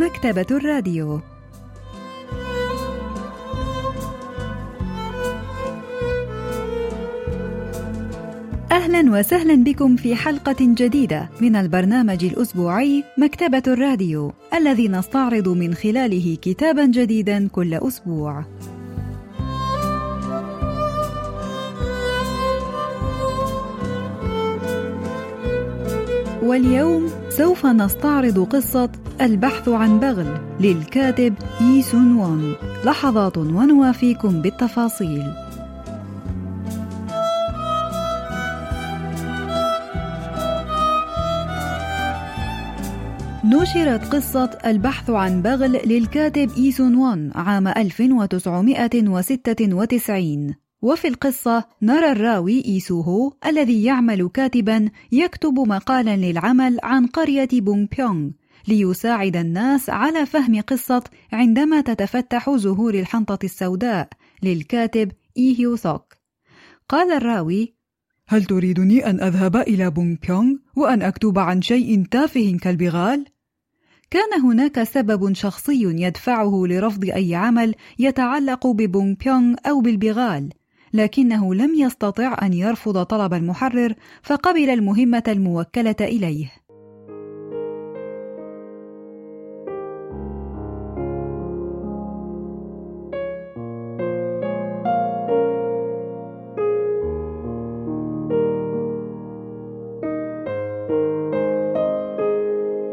مكتبة الراديو أهلا وسهلا بكم في حلقة جديدة من البرنامج الأسبوعي مكتبة الراديو الذي نستعرض من خلاله كتابا جديدا كل أسبوع. واليوم سوف نستعرض قصة البحث عن بغل للكاتب ييسون وون لحظات ونوافيكم بالتفاصيل. نشرت قصة البحث عن بغل للكاتب إيسون وون عام 1996 وفي القصة نرى الراوي إيسوهو الذي يعمل كاتبا يكتب مقالا للعمل عن قرية بونغ بيونغ ليساعد الناس على فهم قصة عندما تتفتح زهور الحنطة السوداء للكاتب إيهيو ثوك قال الراوي هل تريدني أن أذهب إلى بونغ بيونغ وأن أكتب عن شيء تافه كالبغال؟ كان هناك سبب شخصي يدفعه لرفض أي عمل يتعلق ببونغ بيونغ أو بالبغال لكنه لم يستطع أن يرفض طلب المحرر فقبل المهمة الموكلة إليه.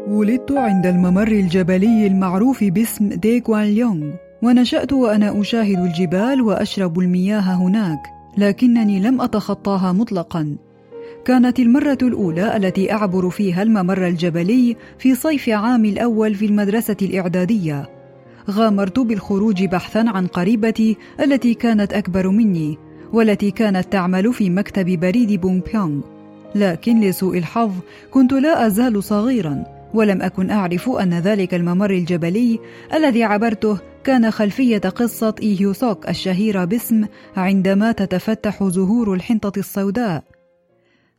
ولدت عند الممر الجبلي المعروف باسم ديغوان ليونغ ونشأت وأنا أشاهد الجبال وأشرب المياه هناك لكنني لم أتخطاها مطلقا. كانت المرة الأولى التي أعبر فيها الممر الجبلي في صيف عام الأول في المدرسة الإعدادية. غامرت بالخروج بحثا عن قريبتي التي كانت أكبر مني والتي كانت تعمل في مكتب بريد بونغ بيونغ لكن لسوء الحظ كنت لا أزال صغيرا ولم أكن أعرف أن ذلك الممر الجبلي الذي عبرته كان خلفية قصة إيهيوسوك الشهيرة باسم عندما تتفتح زهور الحنطة السوداء.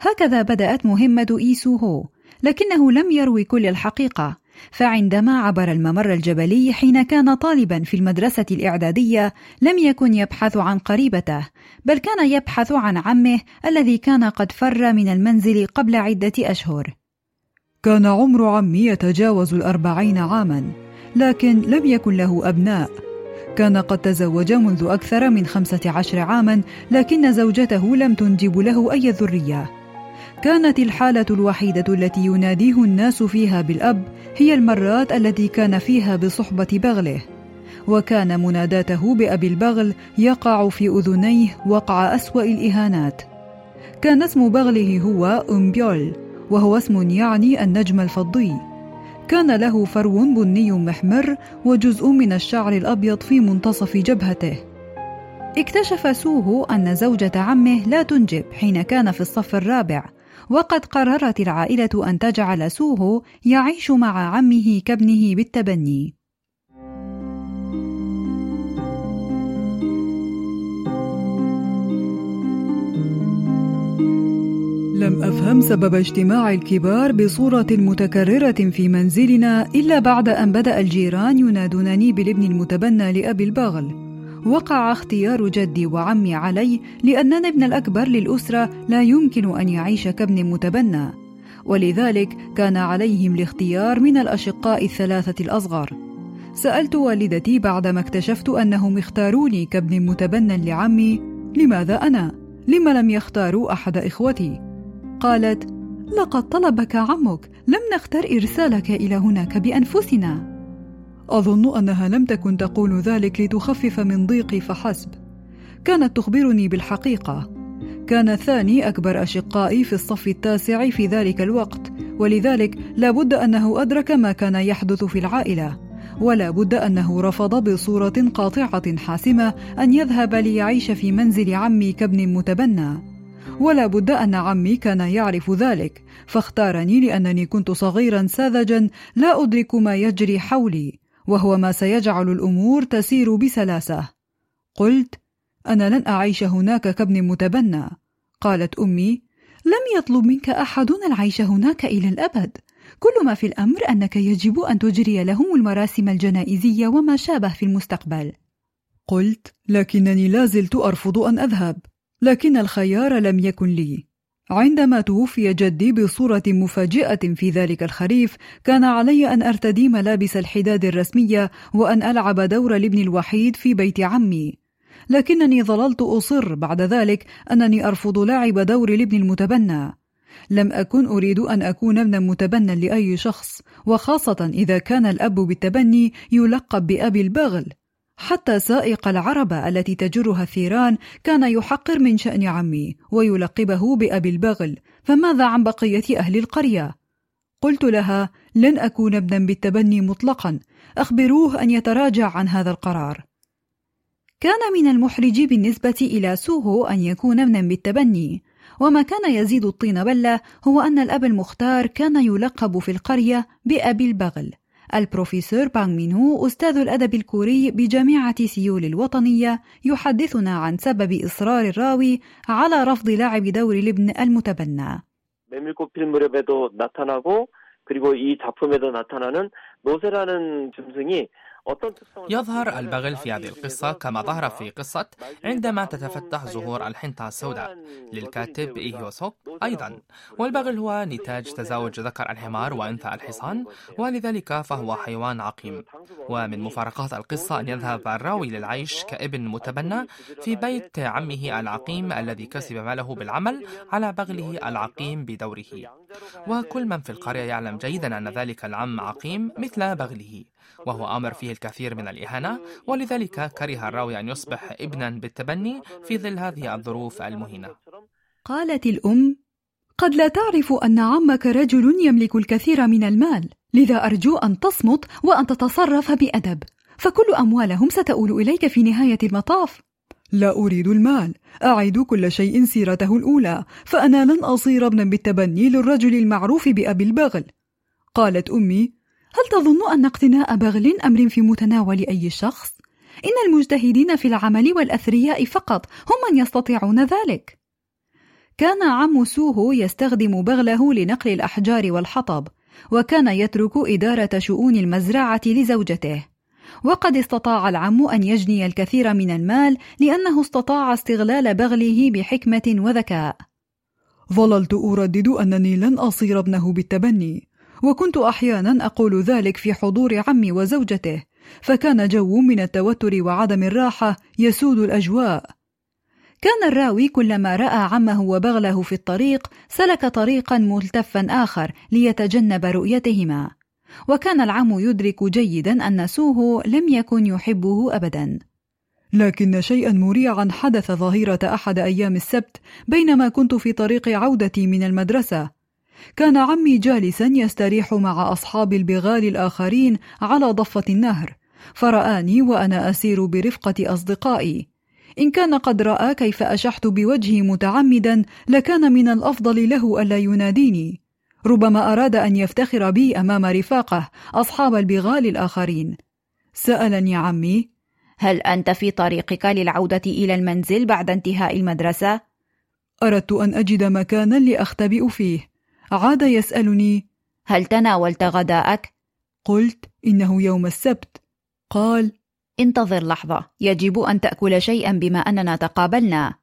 هكذا بدأت مهمة إيسو هو لكنه لم يروي كل الحقيقة فعندما عبر الممر الجبلي حين كان طالبا في المدرسة الإعدادية لم يكن يبحث عن قريبته بل كان يبحث عن عمه الذي كان قد فر من المنزل قبل عدة أشهر. كان عمر عمي يتجاوز الأربعين عاما. لكن لم يكن له أبناء. كان قد تزوج منذ أكثر من خمسة عشر عاما لكن زوجته لم تنجب له أي ذرية. كانت الحالة الوحيدة التي يناديه الناس فيها بالأب هي المرات التي كان فيها بصحبة بغله. وكان مناداته بأبي البغل يقع في أذنيه وقع أسوأ الإهانات. كان اسم بغله هو أمبيول وهو اسم يعني النجم الفضي. كان له فرو بني محمر وجزء من الشعر الأبيض في منتصف جبهته. اكتشف سوهو أن زوجة عمه لا تنجب حين كان في الصف الرابع وقد قررت العائلة أن تجعل سوهو يعيش مع عمه كابنه بالتبني. أفهم سبب اجتماع الكبار بصورة متكررة في منزلنا إلا بعد أن بدأ الجيران ينادونني بالابن المتبنى لأبي البغل. وقع اختيار جدي وعمي علي لأننا ابن الأكبر للأسرة لا يمكن أن يعيش كابن متبنى، ولذلك كان عليهم الاختيار من الأشقاء الثلاثة الأصغر. سألت والدتي بعدما اكتشفت أنهم اختاروني كابن متبنى لعمي: لماذا أنا؟ لم لم يختاروا أحد إخوتي؟ قالت لقد طلبك عمك لم نختر إرسالك إلى هناك بأنفسنا. أظن أنها لم تكن تقول ذلك لتخفف من ضيقي فحسب. كانت تخبرني بالحقيقة. كان ثاني أكبر أشقائي في الصف التاسع في ذلك الوقت ولذلك لا بد أنه أدرك ما كان يحدث في العائلة. ولا بد أنه رفض بصورة قاطعة حاسمة أن يذهب ليعيش في منزل عمي كابن متبنى. ولا بد أن عمي كان يعرف ذلك فاختارني لأنني كنت صغيرا ساذجا لا أدرك ما يجري حولي وهو ما سيجعل الأمور تسير بسلاسة. قلت أنا لن أعيش هناك كابن متبنى. قالت أمي لم يطلب منك أحد العيش هناك إلى الأبد. كل ما في الأمر أنك يجب أن تجري لهم المراسم الجنائزية وما شابه في المستقبل. قلت لكنني لازلت أرفض أن أذهب. لكن الخيار لم يكن لي عندما توفي جدي بصورة مفاجئة في ذلك الخريف، كان علي أن أرتدي ملابس الحداد الرسمية وأن ألعب دور الابن الوحيد في بيت عمي. لكنني ظللت أصر بعد ذلك أنني أرفض لعب دور الابن المتبنى. لم أكن أريد أن أكون ابنا متبنى لأي شخص، وخاصة إذا كان الأب بالتبني يلقب بأبي البغل. حتى سائق العربة التي تجرها الثيران كان يحقر من شأن عمي ويلقبه بأبي البغل فماذا عن بقية أهل القرية؟ قلت لها لن أكون ابنا بالتبني مطلقا أخبروه أن يتراجع عن هذا القرار كان من المحرج بالنسبة إلى سوهو أن يكون ابنا بالتبني وما كان يزيد الطين بلة هو أن الأب المختار كان يلقب في القرية بأبي البغل البروفيسور بانغ مينهو أستاذ الأدب الكوري بجامعة سيول الوطنية يحدثنا عن سبب إصرار الراوي على رفض لعب دور الابن المتبنى. 메밀꽃 무렵에도 나타나고 그리고 이 작품에도 나타나는 노세라는 짐승이 يظهر البغل في هذه القصة كما ظهر في قصة عندما تتفتح زهور الحنطة السوداء للكاتب إيهيو سوك أيضا. والبغل هو نتاج تزاوج ذكر الحمار وأنثى الحصان ولذلك فهو حيوان عقيم. ومن مفارقات القصة أن يذهب الراوي للعيش كابن متبنى في بيت عمه العقيم الذي كسب ماله بالعمل على بغله العقيم بدوره. وكل من في القرية يعلم جيدا أن ذلك العم عقيم مثل بغله. وهو أمر فيه الكثير من الإهانة ولذلك كره الراوي أن يصبح ابنا بالتبني في ظل هذه الظروف المهينة. قالت الأم قد لا تعرف أن عمك رجل يملك الكثير من المال لذا أرجو أن تصمت وأن تتصرف بأدب فكل أموالهم ستؤول إليك في نهاية المطاف. لا أريد المال أعيد كل شيء سيرته الأولى فأنا لن أصير ابنا بالتبني للرجل المعروف بأبي البغل. قالت أمي هل تظن أن اقتناء بغل أمر في متناول أي شخص؟ إن المجتهدين في العمل والأثرياء فقط هم من يستطيعون ذلك. كان عم سوهو يستخدم بغله لنقل الأحجار والحطب، وكان يترك إدارة شؤون المزرعة لزوجته. وقد استطاع العم أن يجني الكثير من المال لأنه استطاع استغلال بغله بحكمة وذكاء. ظللت أردد أنني لن أصير ابنه بالتبني، وكنت أحيانا أقول ذلك في حضور عمي وزوجته فكان جو من التوتر وعدم الراحة يسود الأجواء. كان الراوي كلما رأى عمه وبغله في الطريق سلك طريقا ملتفا آخر ليتجنب رؤيتهما. وكان العم يدرك جيدا أن سوه لم يكن يحبه ابدا. لكن شيئا مريعا حدث ظهيرة أحد أيام السبت بينما كنت في طريق عودتي من المدرسة. كان عمي جالسا يستريح مع أصحاب البغال الآخرين على ضفة النهر فرآني وأنا أسير برفقة أصدقائي. إن كان قد رأى كيف أشحت بوجهي متعمدا لكان من الأفضل له ألا يناديني. ربما أراد أن يفتخر بي أمام رفاقه أصحاب البغال الآخرين. سألني عمي هل أنت في طريقك للعودة إلى المنزل بعد انتهاء المدرسة؟ أردت أن أجد مكانا لأختبئ فيه. عاد يسألني هل تناولت غداءك؟ قلت إنه يوم السبت. قال انتظر لحظة يجب أن تأكل شيئا بما أننا تقابلنا.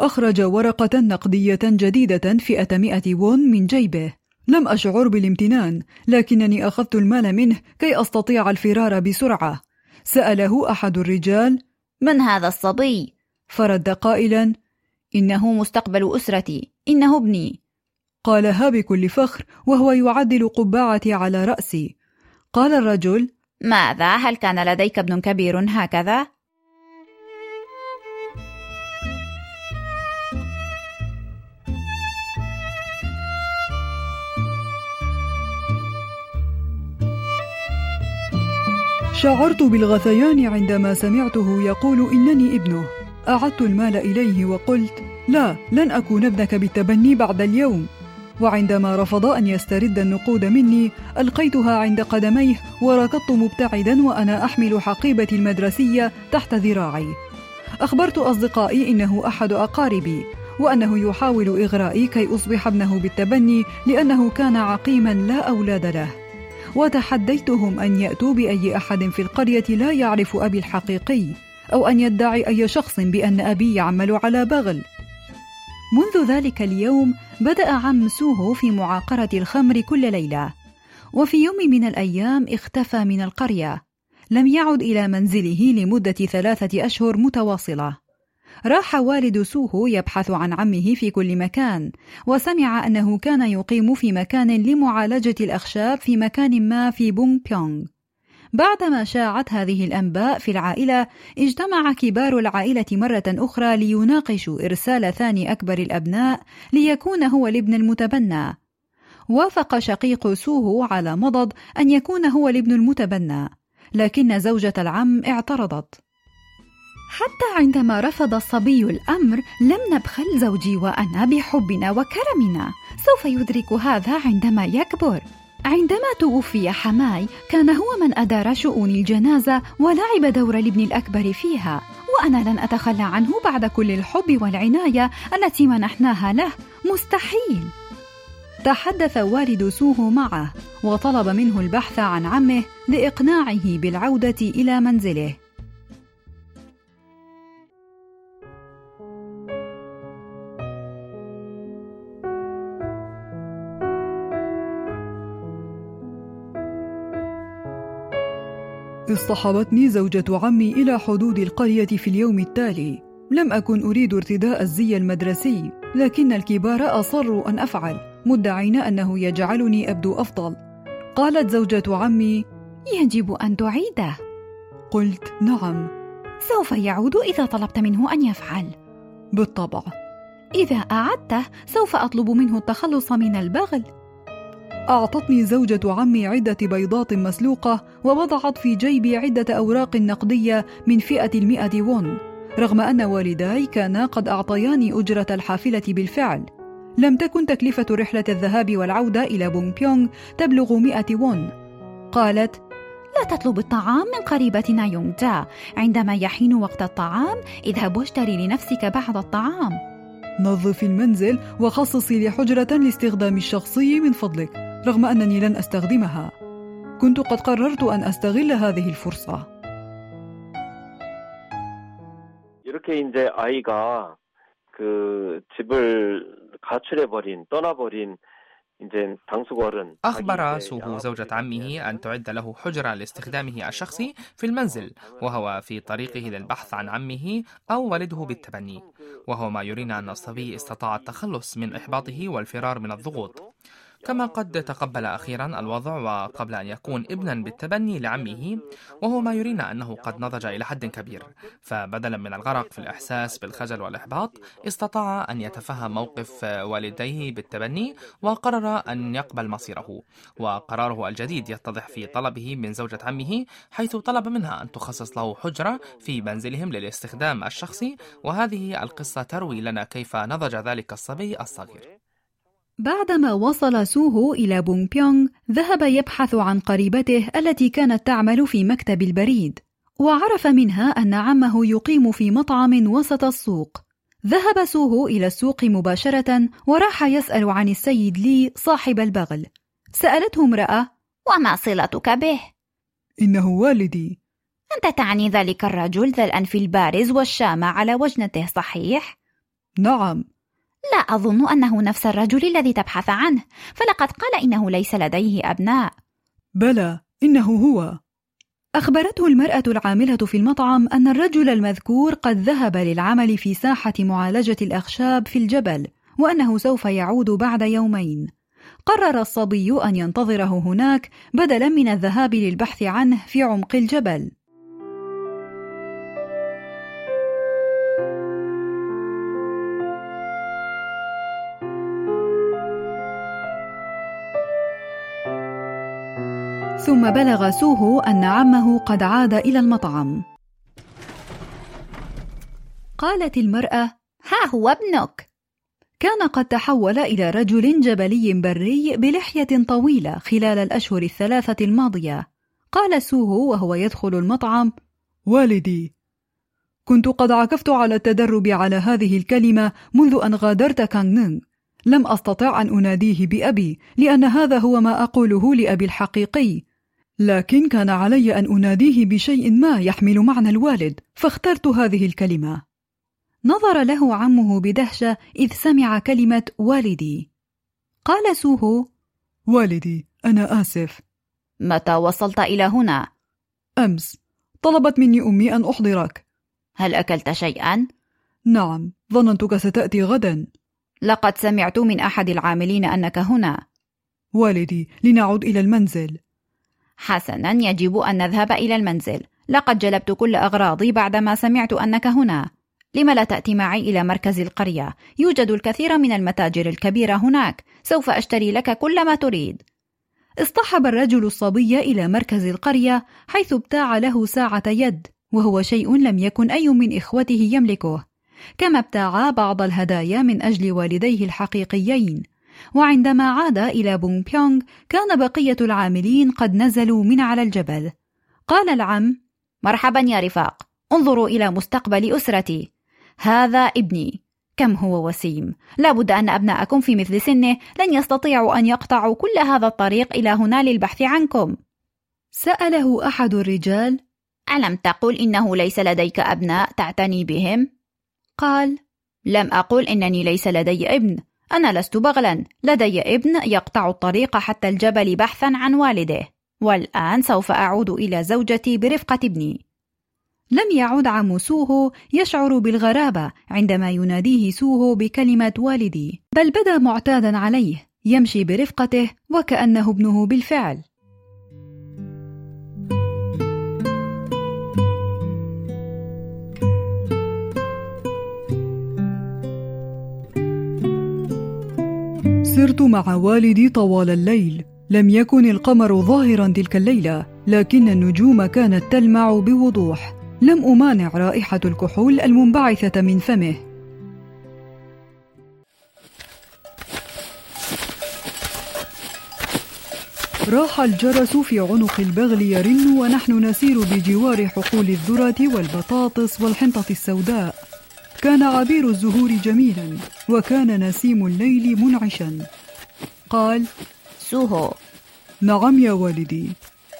أخرج ورقة نقدية جديدة فئة مئة وون من جيبه. لم أشعر بالامتنان لكنني أخذت المال منه كي أستطيع الفرار بسرعة. سأله أحد الرجال من هذا الصبي؟ فرد قائلا إنه مستقبل أسرتي إنه ابني. قالها بكل فخر وهو يعدل قبعتي على رأسي. قال الرجل ماذا؟ هل كان لديك ابن كبير هكذا؟ شعرت بالغثيان عندما سمعته يقول إنني ابنه. أعدت المال إليه وقلت لا لن أكون ابنك بالتبني بعد اليوم. وعندما رفض أن يسترد النقود مني ألقيتها عند قدميه وركضت مبتعدا وأنا أحمل حقيبتي المدرسية تحت ذراعي. أخبرت أصدقائي إنه أحد أقاربي وأنه يحاول إغرائي كي أصبح ابنه بالتبني لأنه كان عقيما لا أولاد له. وتحديتهم أن يأتوا بأي أحد في القرية لا يعرف أبي الحقيقي أو أن يدعي أي شخص بأن أبي يعمل على بغل. منذ ذلك اليوم بدأ عم سوهو في معاقرة الخمر كل ليلة. وفي يوم من الأيام اختفى من القرية. لم يعد إلى منزله لمدة ثلاثة أشهر متواصلة. راح والد سوهو يبحث عن عمه في كل مكان وسمع أنه كان يقيم في مكان لمعالجة الأخشاب في مكان ما في بونغ بيونغ. بعدما شاعت هذه الأنباء في العائلة اجتمع كبار العائلة مرة أخرى ليناقشوا إرسال ثاني أكبر الأبناء ليكون هو الابن المتبنى. وافق شقيق سوهو على مضض أن يكون هو الابن المتبنى لكن زوجة العم اعترضت. حتى عندما رفض الصبي الأمر لم نبخل زوجي وأنا بحبنا وكرمنا سوف يدرك هذا عندما يكبر. عندما توفي حماي كان هو من أدار شؤون الجنازة ولعب دور الابن الأكبر فيها. وأنا لن أتخلى عنه بعد كل الحب والعناية التي منحناها له. مستحيل. تحدث والد سوه معه وطلب منه البحث عن عمه لإقناعه بالعودة إلى منزله. اصطحبتني زوجة عمي إلى حدود القرية في اليوم التالي. لم أكن أريد ارتداء الزي المدرسي لكن الكبار أصروا أن أفعل مدعين أنه يجعلني أبدو أفضل. قالت زوجة عمي يجب أن تعيده قلت نعم. سوف يعود إذا طلبت منه أن يفعل. بالطبع. إذا أعدته سوف أطلب منه التخلص من البغل. أعطتني زوجة عمي عدة بيضات مسلوقة ووضعت في جيبي عدة أوراق نقدية من فئة المئة وون رغم أن والداي كانا قد أعطياني أجرة الحافلة بالفعل. لم تكن تكلفة رحلة الذهاب والعودة إلى بونغ بيونغ تبلغ مئة وون قالت لا تطلب الطعام من قريبتنا يونغ جا عندما يحين وقت الطعام اذهب واشتري لنفسك بعض الطعام. نظفي المنزل وخصصي لي حجرة لاستخدامي الشخصي من فضلك. رغم أنني لن أستخدمها كنت قد قررت أن أستغل هذه الفرصة 이렇게 이제 아이가 그 집을 가출해 버린 떠나 버린 أخبر سوهو زوجة عمه أن تعد له حجرة لاستخدامه الشخصي في المنزل وهو في طريقه للبحث عن عمه أو والده بالتبني وهو ما يرينا أن الصبي استطاع التخلص من إحباطه والفرار من الضغوط كما قد تقبل أخيرا الوضع وقبل أن يكون ابنا بالتبني لعمه وهو ما يرينا أنه قد نضج إلى حد كبير. فبدلا من الغرق في الإحساس بالخجل والإحباط استطاع أن يتفهم موقف والديه بالتبني وقرر أن يقبل مصيره. وقراره الجديد يتضح في طلبه من زوجة عمه حيث طلب منها أن تخصص له حجرة في منزلهم للاستخدام الشخصي. وهذه القصة تروي لنا كيف نضج ذلك الصبي الصغير. بعدما وصل سوهو إلى بونغ بيونغ ذهب يبحث عن قريبته التي كانت تعمل في مكتب البريد وعرف منها أن عمه يقيم في مطعم وسط السوق ذهب سوهو إلى السوق مباشرة وراح يسأل عن السيد لي صاحب البغل سألته امرأة وما صلتك به؟ إنه والدي أنت تعني ذلك الرجل ذا الأنف البارز والشامة على وجنته صحيح؟ نعم لا أظن أنه نفس الرجل الذي تبحث عنه فلقد قال إنه ليس لديه أبناء. بلى إنه هو. أخبرته المرأة العاملة في المطعم أن الرجل المذكور قد ذهب للعمل في ساحة معالجة الأخشاب في الجبل وأنه سوف يعود بعد يومين. قرر الصبي أن ينتظره هناك بدلا من الذهاب للبحث عنه في عمق الجبل. ثم بلغ سوهو أن عمه قد عاد إلى المطعم. قالت المرأة ها هو ابنك. كان قد تحول إلى رجل جبلي بري بلحية طويلة خلال الأشهر الثلاثة الماضية. قال سوهو وهو يدخل المطعم والدي كنت قد عكفت على التدرب على هذه الكلمة منذ أن غادرت كانغ لم أستطع أن أناديه بأبي لأن هذا هو ما أقوله لأبي الحقيقي. لكن كان علي أن أناديه بشيء ما يحمل معنى الوالد فاخترت هذه الكلمة. نظر له عمه بدهشة إذ سمع كلمة والدي. قال سوهو والدي أنا آسف. متى وصلت إلى هنا؟ أمس. طلبت مني أمي أن أحضرك. هل أكلت شيئا؟ نعم ظننتك ستأتي غدا. لقد سمعت من أحد العاملين أنك هنا. والدي لنعد إلى المنزل. حسنا يجب أن نذهب إلى المنزل. لقد جلبت كل أغراضي بعدما سمعت أنك هنا. لم لا تأتي معي إلى مركز القرية؟ يوجد الكثير من المتاجر الكبيرة هناك. سوف أشتري لك كل ما تريد. اصطحب الرجل الصبي إلى مركز القرية حيث ابتاع له ساعة يد وهو شيء لم يكن أي من إخوته يملكه. كما ابتاعا بعض الهدايا من أجل والديه الحقيقيين. وعندما عاد إلى بونغ بيونغ كان بقية العاملين قد نزلوا من على الجبل. قال العم مرحبا يا رفاق. انظروا إلى مستقبل أسرتي. هذا ابني. كم هو وسيم؟ لابد أن أبناءكم في مثل سنه. لن يستطيعوا أن يقطعوا كل هذا الطريق إلى هنا للبحث عنكم. سأله أحد الرجال ألم تقل إنه ليس لديك أبناء تعتني بهم؟ قال لم أقل إنني ليس لدي ابن. أنا لست بغلا. لدي ابن يقطع الطريق حتى الجبل بحثا عن والده. والآن سوف أعود إلى زوجتي برفقة ابني. لم يعد عم سوهو يشعر بالغرابة عندما يناديه سوهو بكلمة والدي. بل بدا معتادا عليه يمشي برفقته وكأنه ابنه بالفعل. سرت مع والدي طوال الليل. لم يكن القمر ظاهرا تلك الليلة لكن النجوم كانت تلمع بوضوح. لم أمانع رائحة الكحول المنبعثة من فمه. راح الجرس في عنق البغل يرن ونحن نسير بجوار حقول الذرة والبطاطس والحنطة السوداء. كان عبير الزهور جميلا وكان نسيم الليل منعشا. قال سوهو نعم يا والدي.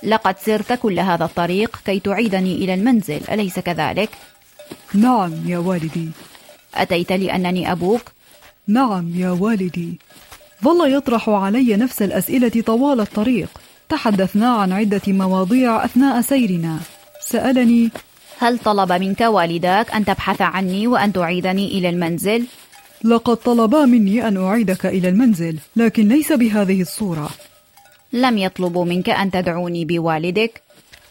لقد سرت كل هذا الطريق كي تعيدني إلى المنزل أليس كذلك؟ نعم يا والدي. أتيت لأنني أبوك؟ نعم يا والدي. ظل يطرح علي نفس الأسئلة طوال الطريق. تحدثنا عن عدة مواضيع أثناء سيرنا. سألني هل طلب منك والداك أن تبحث عني وأن تعيدني إلى المنزل؟ لقد طلبا مني أن أعيدك إلى المنزل لكن ليس بهذه الصورة لم يطلبوا منك أن تدعوني بوالدك؟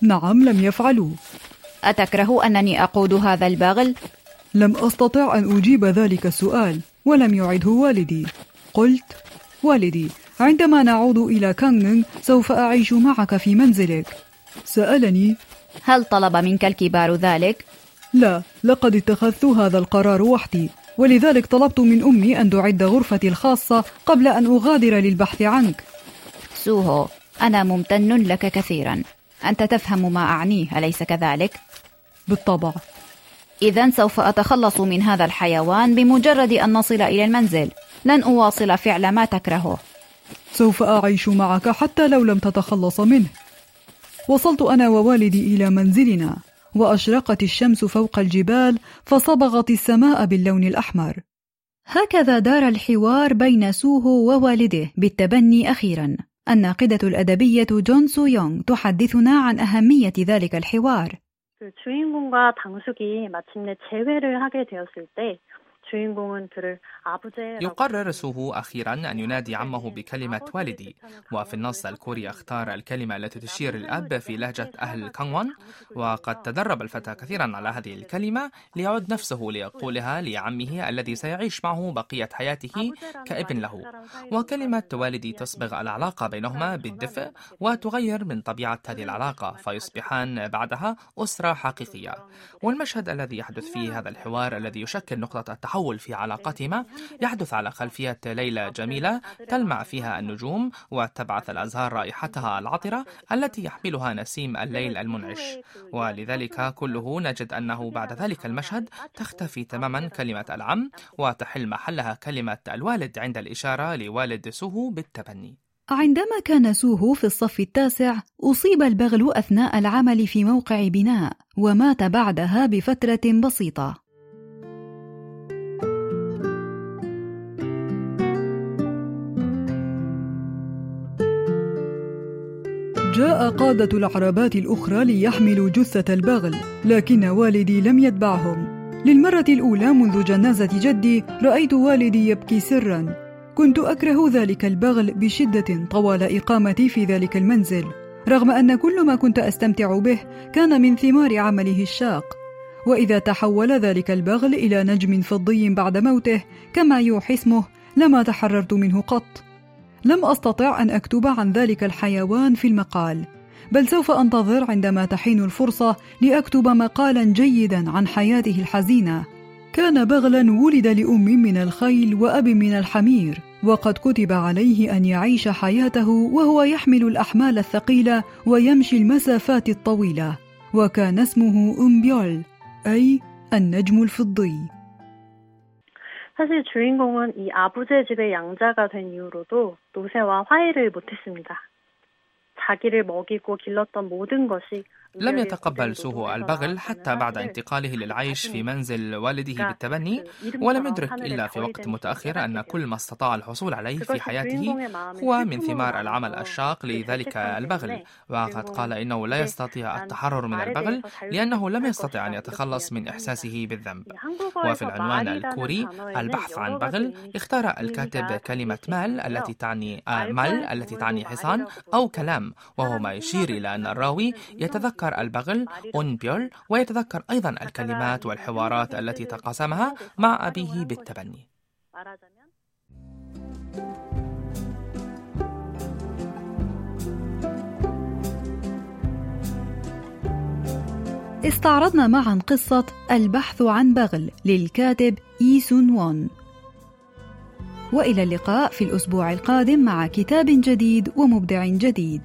نعم لم يفعلوا أتكره أنني أقود هذا البغل؟ لم أستطع أن أجيب ذلك السؤال ولم يعده والدي قلت والدي عندما نعود إلى كانغ سوف أعيش معك في منزلك سألني هل طلب منك الكبار ذلك؟ لا لقد اتخذت هذا القرار وحدي ولذلك طلبت من أمي أن تعد غرفتي الخاصة قبل أن أغادر للبحث عنك. سوهو أنا ممتن لك كثيرا. أنت تفهم ما أعنيه أليس كذلك؟ بالطبع. إذا سوف أتخلص من هذا الحيوان بمجرد أن نصل إلى المنزل. لن أواصل فعل ما تكرهه. سوف أعيش معك حتى لو لم تتخلص منه. وصلت أنا ووالدي إلى منزلنا وأشرقت الشمس فوق الجبال فصبغت السماء باللون الأحمر هكذا دار الحوار بين سوهو ووالده بالتبني أخيرا الناقدة الأدبية جون سو يونغ تحدثنا عن أهمية ذلك الحوار 주인공과 당숙이 마침내 재회를 하게 되었을 때 يقرر سوهو أخيرا أن ينادي عمه بكلمة والدي. وفي النص الكوري اختار الكلمة التي تشير الأب في لهجة أهل كانغوان وقد تدرب الفتى كثيرا على هذه الكلمة ليعد نفسه ليقولها لعمه الذي سيعيش معه بقية حياته كابن له. وكلمة والدي تصبغ العلاقة بينهما بالدفء وتغير من طبيعة هذه العلاقة. فيصبحان بعدها أسرة حقيقية. والمشهد الذي يحدث فيه هذا الحوار الذي يشكل نقطة التحول تحول في علاقتهما يحدث على خلفية ليلة جميلة تلمع فيها النجوم وتبعث الأزهار رائحتها العطرة التي يحملها نسيم الليل المنعش. ولذلك كله نجد أنه بعد ذلك المشهد تختفي تماما كلمة العم وتحل محلها كلمة الوالد عند الإشارة لوالد سوهو بالتبني. عندما كان سوهو في الصف التاسع أصيب البغل أثناء العمل في موقع بناء ومات بعدها بفترة بسيطة. جاء قادة العربات الأخرى ليحملوا جثة البغل لكن والدي لم يتبعهم. للمرة الأولى منذ جنازة جدي رأيت والدي يبكي سرا. كنت أكره ذلك البغل بشدة طوال إقامتي في ذلك المنزل. رغم أن كل ما كنت أستمتع به كان من ثمار عمله الشاق. وإذا تحول ذلك البغل إلى نجم فضي بعد موته كما يوحي اسمه لما تحررت منه قط. لم أستطع أن أكتب عن ذلك الحيوان في المقال بل سوف أنتظر عندما تحين الفرصة لأكتب مقالا جيدا عن حياته الحزينة. كان بغلا ولد لأم من الخيل وأب من الحمير وقد كتب عليه أن يعيش حياته وهو يحمل الأحمال الثقيلة ويمشي المسافات الطويلة وكان اسمه أمبيول أي النجم الفضي. 사실 주인공은 이 아부제 집의 양자가 된 이후로도 노새와 화해를 못했습니다. 자기를 먹이고 길렀던 모든 것이 لم يتقبل سوهو البغل حتى بعد انتقاله للعيش في منزل والده بالتبني ولم يدرك إلا في وقت متأخر أن كل ما استطاع الحصول عليه في حياته هو من ثمار العمل الشاق لذلك البغل. وقد قال إنه لا يستطيع التحرر من البغل لأنه لم يستطع أن يتخلص من إحساسه بالذنب. وفي العنوان الكوري البحث عن بغل اختار الكاتب كلمة مال التي تعني آه، مال التي تعني حصان أو كلام وهو ما يشير إلى أن الراوي يتذكر يتذكر البغل أونبيول ويتذكر أيضا الكلمات والحوارات التي تقاسمها مع أبيه بالتبني. استعرضنا معا قصة البحث عن بغل للكاتب إي سون وون. وإلى اللقاء في الأسبوع القادم مع كتاب جديد ومبدع جديد.